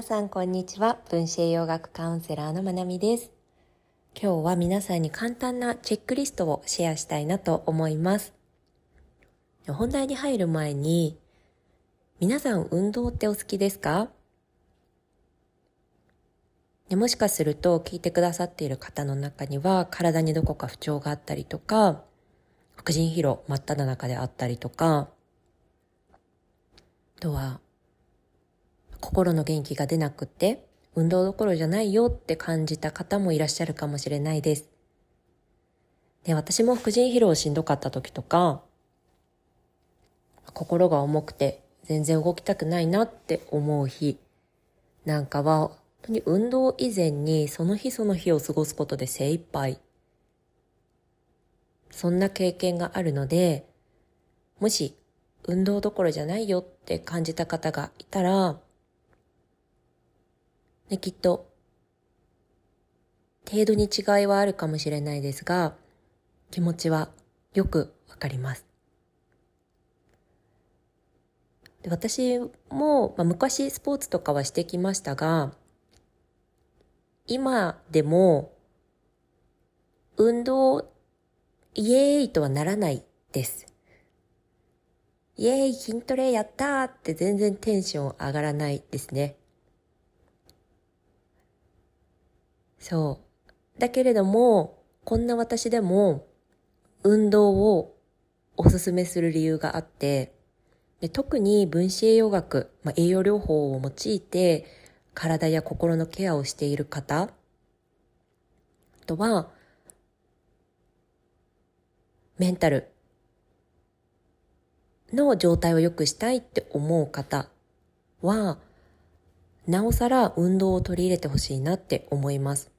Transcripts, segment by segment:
皆さんこんにちは。分子栄養学カウンセラーのまなみです。今日は皆さんに簡単なチェックリストをシェアしたいなと思います。本題に入る前に皆さん運動ってお好きですか？もしかすると聞いてくださっている方の中には体にどこか不調があったりとか副腎疲労真っ只中であったりとかあとは心の元気が出なくて、運動どころじゃないよって感じた方もいらっしゃるかもしれないです。で、私も副腎疲労しんどかった時とか、心が重くて全然動きたくないなって思う日なんかは、本当に運動以前にその日その日を過ごすことで精一杯。そんな経験があるので、もし運動どころじゃないよって感じた方がいたら、ね、きっと、程度に違いはあるかもしれないですが、気持ちはよくわかります。で私も、まあ、昔スポーツとかはしてきましたが、今でも、運動、イエーイとはならないです。イエーイ筋トレやったーって全然テンション上がらないですね。そう。だけれども、こんな私でも、運動をおすすめする理由があって、で特に分子栄養学、まあ、栄養療法を用いて、体や心のケアをしている方、あとは、メンタルの状態を良くしたいって思う方は、なおさら運動を取り入れてほしいなって思います。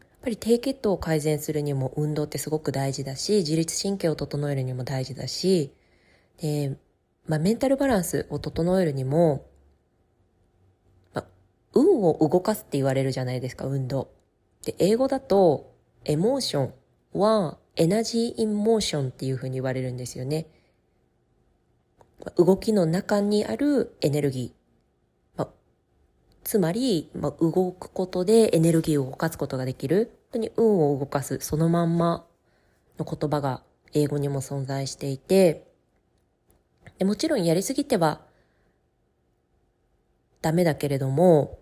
やっぱり低血糖を改善するにも運動ってすごく大事だし、自律神経を整えるにも大事だし、で、まあ、メンタルバランスを整えるにも、まあ、運を動かすって言われるじゃないですか、運動。で、英語だと、 emotion は、 energy in motion っていうふうに言われるんですよね。動きの中にあるエネルギー。つまり、まあ、動くことでエネルギーを動かすことができる。本当に運を動かす、そのまんまの言葉が英語にも存在していて、でもちろんやりすぎてはダメだけれども、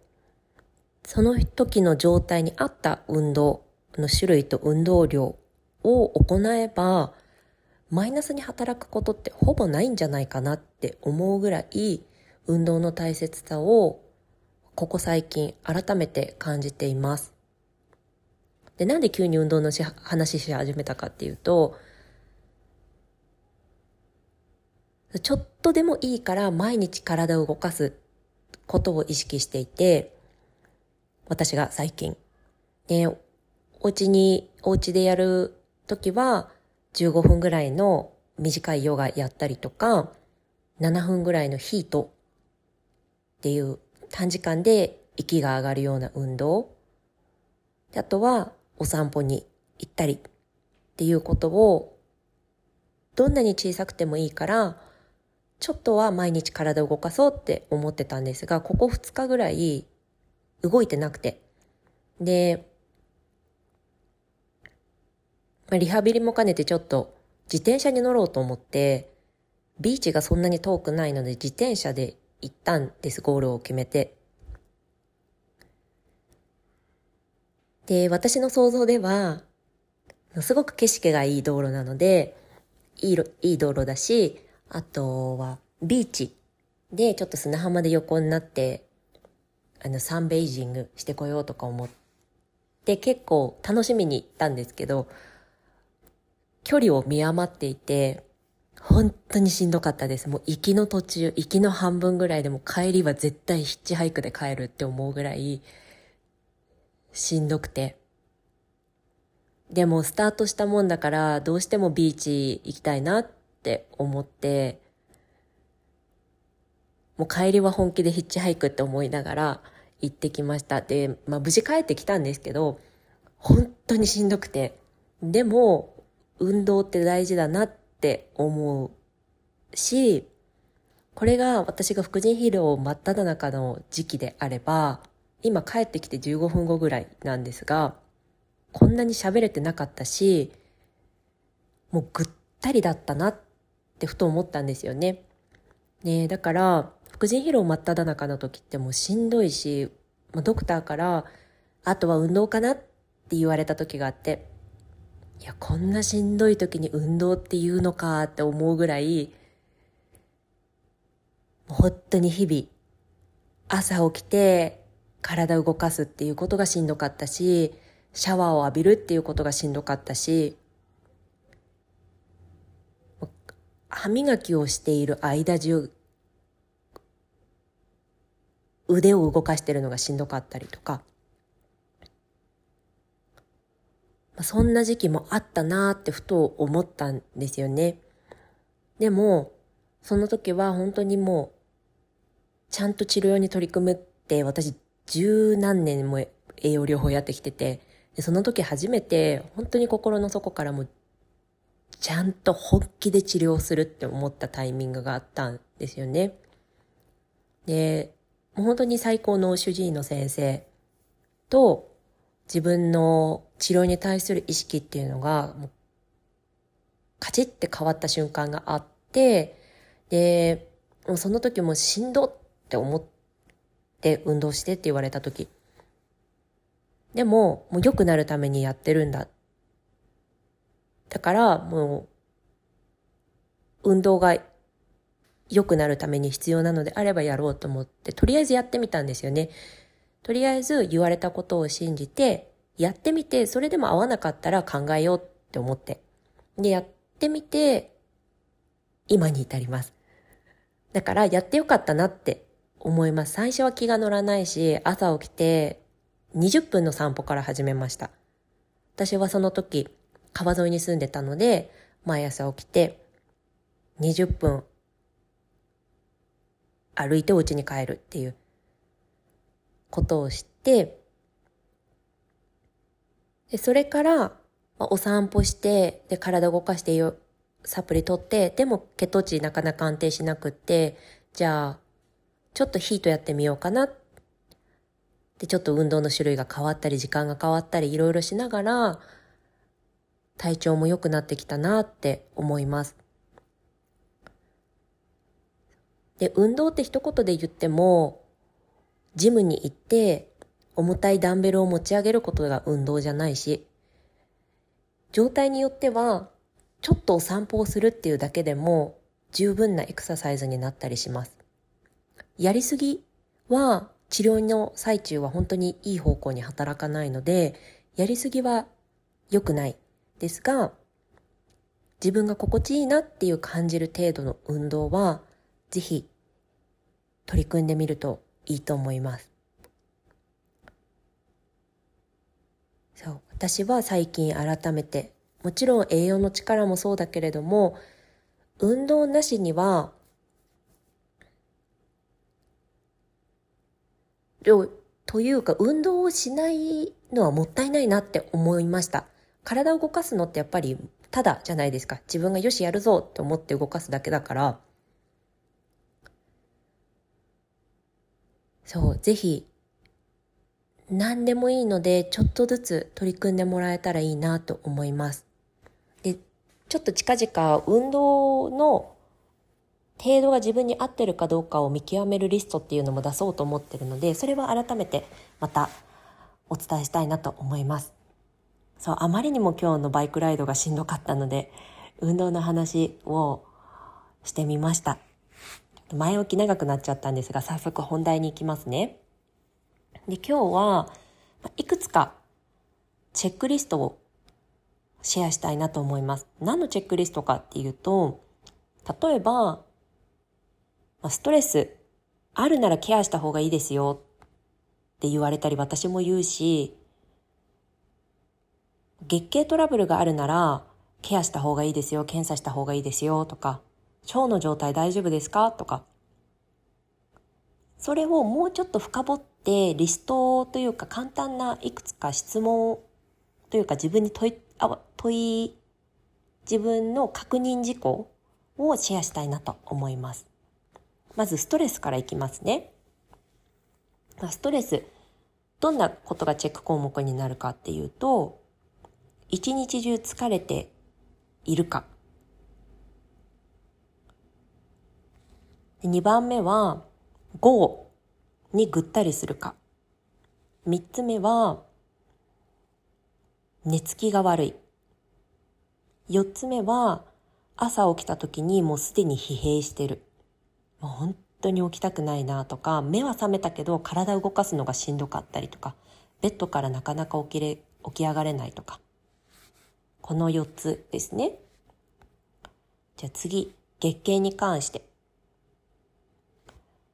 その時の状態に合った運動の種類と運動量を行えば、マイナスに働くことってほぼないんじゃないかなって思うぐらい、運動の大切さをここ最近改めて感じています。で、なんで急に運動のし話し始めたかっていうと、ちょっとでもいいから毎日体を動かすことを意識していて、私が最近。で、お家に、お家でやるときは15分ぐらいの短いヨガやったりとか、7分ぐらいのヒートっていう短時間で息が上がるような運動。あとはお散歩に行ったりっていうことをどんなに小さくてもいいからちょっとは毎日体を動かそうって思ってたんですが、ここ2日ぐらい動いてなくて。で、まあ、リハビリも兼ねてちょっと自転車に乗ろうと思って、ビーチがそんなに遠くないので自転車で行ったんです、ゴールを決めて。で、私の想像では、すごく景色がいい道路なので、いいいい道路だし、あとはビーチでちょっと砂浜で横になって、あの、サンベイジングしてこようとか思って、結構楽しみに行ったんですけど、距離を見余っていて、本当にしんどかったです。もう行きの途中、行きの半分ぐらいでも帰りは絶対ヒッチハイクで帰るって思うぐらいしんどくて。でもスタートしたもんだからどうしてもビーチ行きたいなって思って、もう帰りは本気でヒッチハイクって思いながら行ってきました。で、まあ無事帰ってきたんですけど、本当にしんどくて。でも、運動って大事だなってって思うし、これが私が副腎疲労真っ只中の時期であれば、今帰ってきて15分後ぐらいなんですが、こんなに喋れてなかったし、もうぐったりだったなってふと思ったんですよね。ねだから、副腎疲労真っ只中の時ってもうしんどいし、ま、ドクターから、あとは運動かなって言われた時があって、いや、こんなしんどい時に運動って言うのかって思うぐらい、本当に日々、朝起きて体を動かすっていうことがしんどかったし、シャワーを浴びるっていうことがしんどかったし、歯磨きをしている間中、腕を動かしてるのがしんどかったりとか、そんな時期もあったなーってふと思ったんですよね。でも、その時は本当にもう、ちゃんと治療に取り組むって私十何年も栄養療法やってきてて、でその時初めて本当に心の底からもちゃんと本気で治療するって思ったタイミングがあったんですよね。で、もう本当に最高の主治医の先生と自分の治療に対する意識っていうのが、もうカチッて変わった瞬間があって、で、もその時もしんどって思って運動してって言われた時。でも、もう良くなるためにやってるんだ。だから、もう、運動が良くなるために必要なのであればやろうと思って、とりあえずやってみたんですよね。とりあえず言われたことを信じて、やってみて、それでも合わなかったら考えようって思って。で、やってみて、今に至ります。だから、やってよかったなって思います。最初は気が乗らないし、朝起きて20分の散歩から始めました。私はその時、川沿いに住んでたので、毎朝起きて20分歩いてお家に帰るっていうことをして、でそれから、まあ、お散歩して、で、体動かしてよ、サプリ取って、でも血糖値なかなか安定しなくって、じゃあ、ちょっとヒートやってみようかな。で、ちょっと運動の種類が変わったり、時間が変わったり、いろいろしながら、体調も良くなってきたなって思います。で、運動って一言で言っても、ジムに行って重たいダンベルを持ち上げることが運動じゃないし、状態によっては、ちょっとお散歩をするっていうだけでも十分なエクササイズになったりします。やりすぎは治療の最中は本当にいい方向に働かないので、やりすぎは良くないですが、自分が心地いいなっていう感じる程度の運動は、ぜひ取り組んでみるといいと思います。そう。私は最近改めて、もちろん栄養の力もそうだけれども、運動なしには、というか運動をしないのはもったいないなって思いました。体を動かすのってやっぱりただじゃないですか。自分がよしやるぞと思って動かすだけだから、そう、ぜひ、何でもいいので、ちょっとずつ取り組んでもらえたらいいなと思います。で、ちょっと近々運動の程度が自分に合ってるかどうかを見極めるリストっていうのも出そうと思ってるので、それは改めてまたお伝えしたいなと思います。そう、あまりにも今日のバイクライドがしんどかったので、運動の話をしてみました。前置き長くなっちゃったんですが、早速本題に行きますね。で、今日は、いくつかチェックリストをシェアしたいなと思います。何のチェックリストかっていうと、例えば、ストレスあるならケアした方がいいですよって言われたり私も言うし、月経トラブルがあるならケアした方がいいですよ、検査した方がいいですよとか、腸の状態大丈夫ですか？とか。それをもうちょっと深掘ってリストというか簡単ないくつか質問というか自分に問い、あ問い、自分の確認事項をシェアしたいなと思います。まずストレスからいきますね。ストレス、どんなことがチェック項目になるかっていうと、一日中疲れているか。2番目は、午後にぐったりするか。3つ目は、寝つきが悪い。4つ目は、朝起きた時にもうすでに疲弊してる。もう本当に起きたくないなとか、目は覚めたけど体動かすのがしんどかったりとか、ベッドからなかなか起きれ、起き上がれないとか。この4つですね。じゃあ次、月経に関して。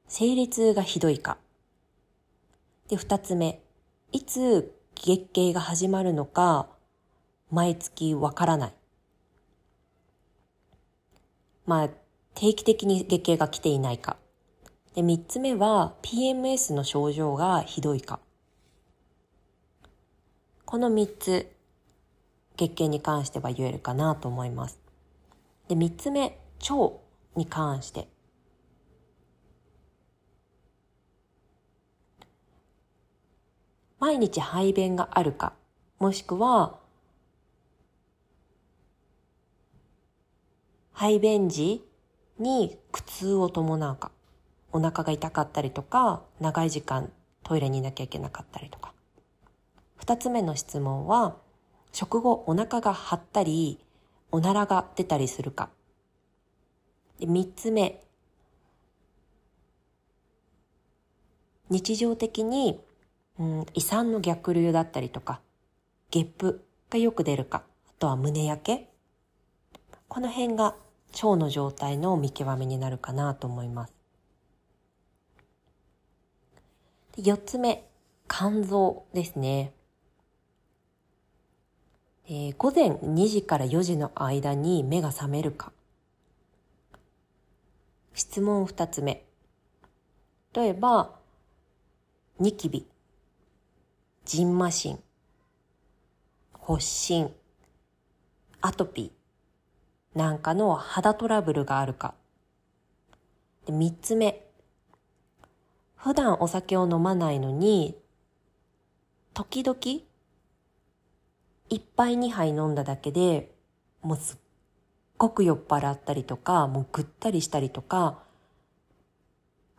生理痛がひどいか。で、2つ目、いつ月経が始まるのか、毎月わからない。まあ、定期的に月経が来ていないか。で、三つ目は PMS の症状がひどいか。この三つ、月経に関しては言えるかなと思います。で、三つ目、腸に関して。毎日排便があるか、もしくは排便時に苦痛を伴うか、お腹が痛かったりとか、長い時間トイレにいなきゃいけなかったりとか。二つ目の質問は、食後お腹が張ったり、おならが出たりするか。三つ目、日常的に、うん、胃酸の逆流だったりとか、ゲップがよく出るか、あとは胸焼け。この辺が腸の状態の見極めになるかなと思います。4つ目、肝臓ですね。えー、午前2時から4時の間に目が覚めるか。質問2つ目。例えば、ニキビ、ジンマシン、発疹、アトピー、なんかの肌トラブルがあるか。で3つ目。普段お酒を飲まないのに、時々、一杯二杯飲んだだけで、もうすっごく酔っ払ったりとか、もうぐったりしたりとか、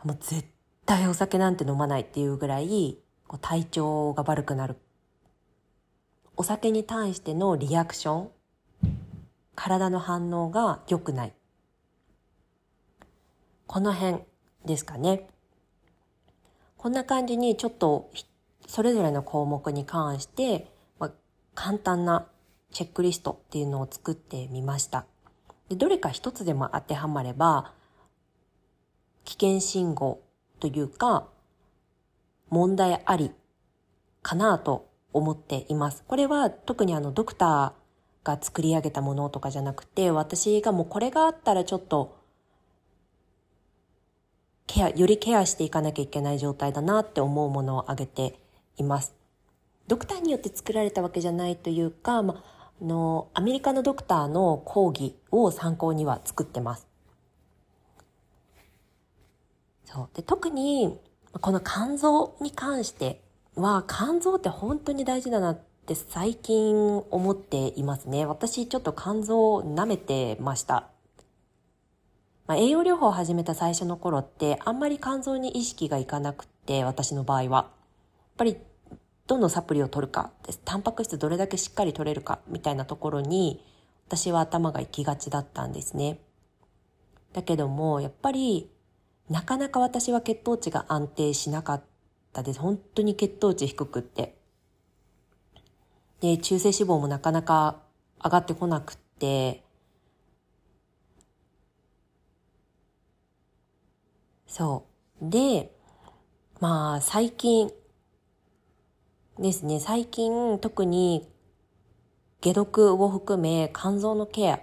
もう絶対お酒なんて飲まないっていうぐらい、体調が悪くなる。お酒に対してのリアクション、体の反応が良くない。この辺ですかね。こんな感じにちょっとそれぞれの項目に関して、まあ、簡単なチェックリストっていうのを作ってみました。でどれか一つでも当てはまれば、危険信号というか、問題ありかなと思っています。これは特にあのドクターが作り上げたものとかじゃなくて、私がもうこれがあったらちょっと、ケア、よりケアしていかなきゃいけない状態だなって思うものを挙げています。ドクターによって作られたわけじゃないというか、まあの、アメリカのドクターの講義を参考には作ってます。そう。で、特に、この肝臓に関しては、肝臓って本当に大事だなって最近思っていますね。私ちょっと肝臓を舐めてました。まあ、栄養療法を始めた最初の頃ってあんまり肝臓に意識がいかなくて、私の場合は。やっぱりどのサプリを取るかです。タンパク質どれだけしっかり取れるかみたいなところに私は頭が行きがちだったんですね。だけども、やっぱりなかなか私は血糖値が安定しなかったです。本当に血糖値低くって。で、中性脂肪もなかなか上がってこなくって、そう。で、まあ、最近ですね、最近特に解毒を含め肝臓のケア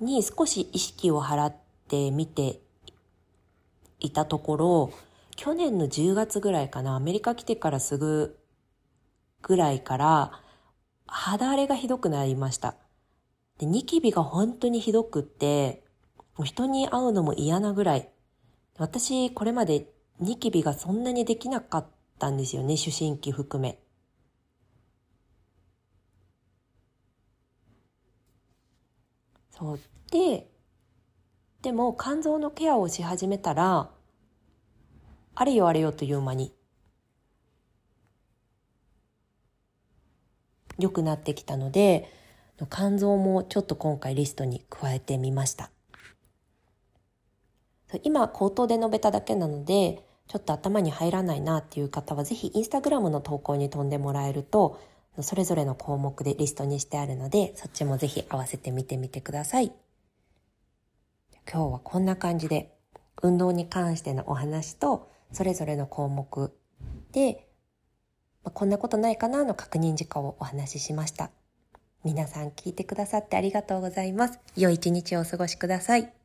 に少し意識を払ってみていたところ、去年の10月ぐらいかな、アメリカ来てからすぐぐらいから肌荒れがひどくなりました。で、ニキビが本当にひどくって、もう人に会うのも嫌なぐらい私、これまでニキビがそんなにできなかったんですよね、思春期含め。そう。で、でも肝臓のケアをし始めたら、あれよあれよという間に、良くなってきたので、肝臓もちょっと今回リストに加えてみました。今、口頭で述べただけなので、ちょっと頭に入らないなっていう方は、ぜひインスタグラムの投稿に飛んでもらえると、それぞれの項目でリストにしてあるので、そっちもぜひ合わせてみてみてください。今日はこんな感じで、運動に関してのお話と、それぞれの項目で、まあ、こんなことないかなの確認事項をお話ししました。皆さん聞いてくださってありがとうございます。良い一日をお過ごしください。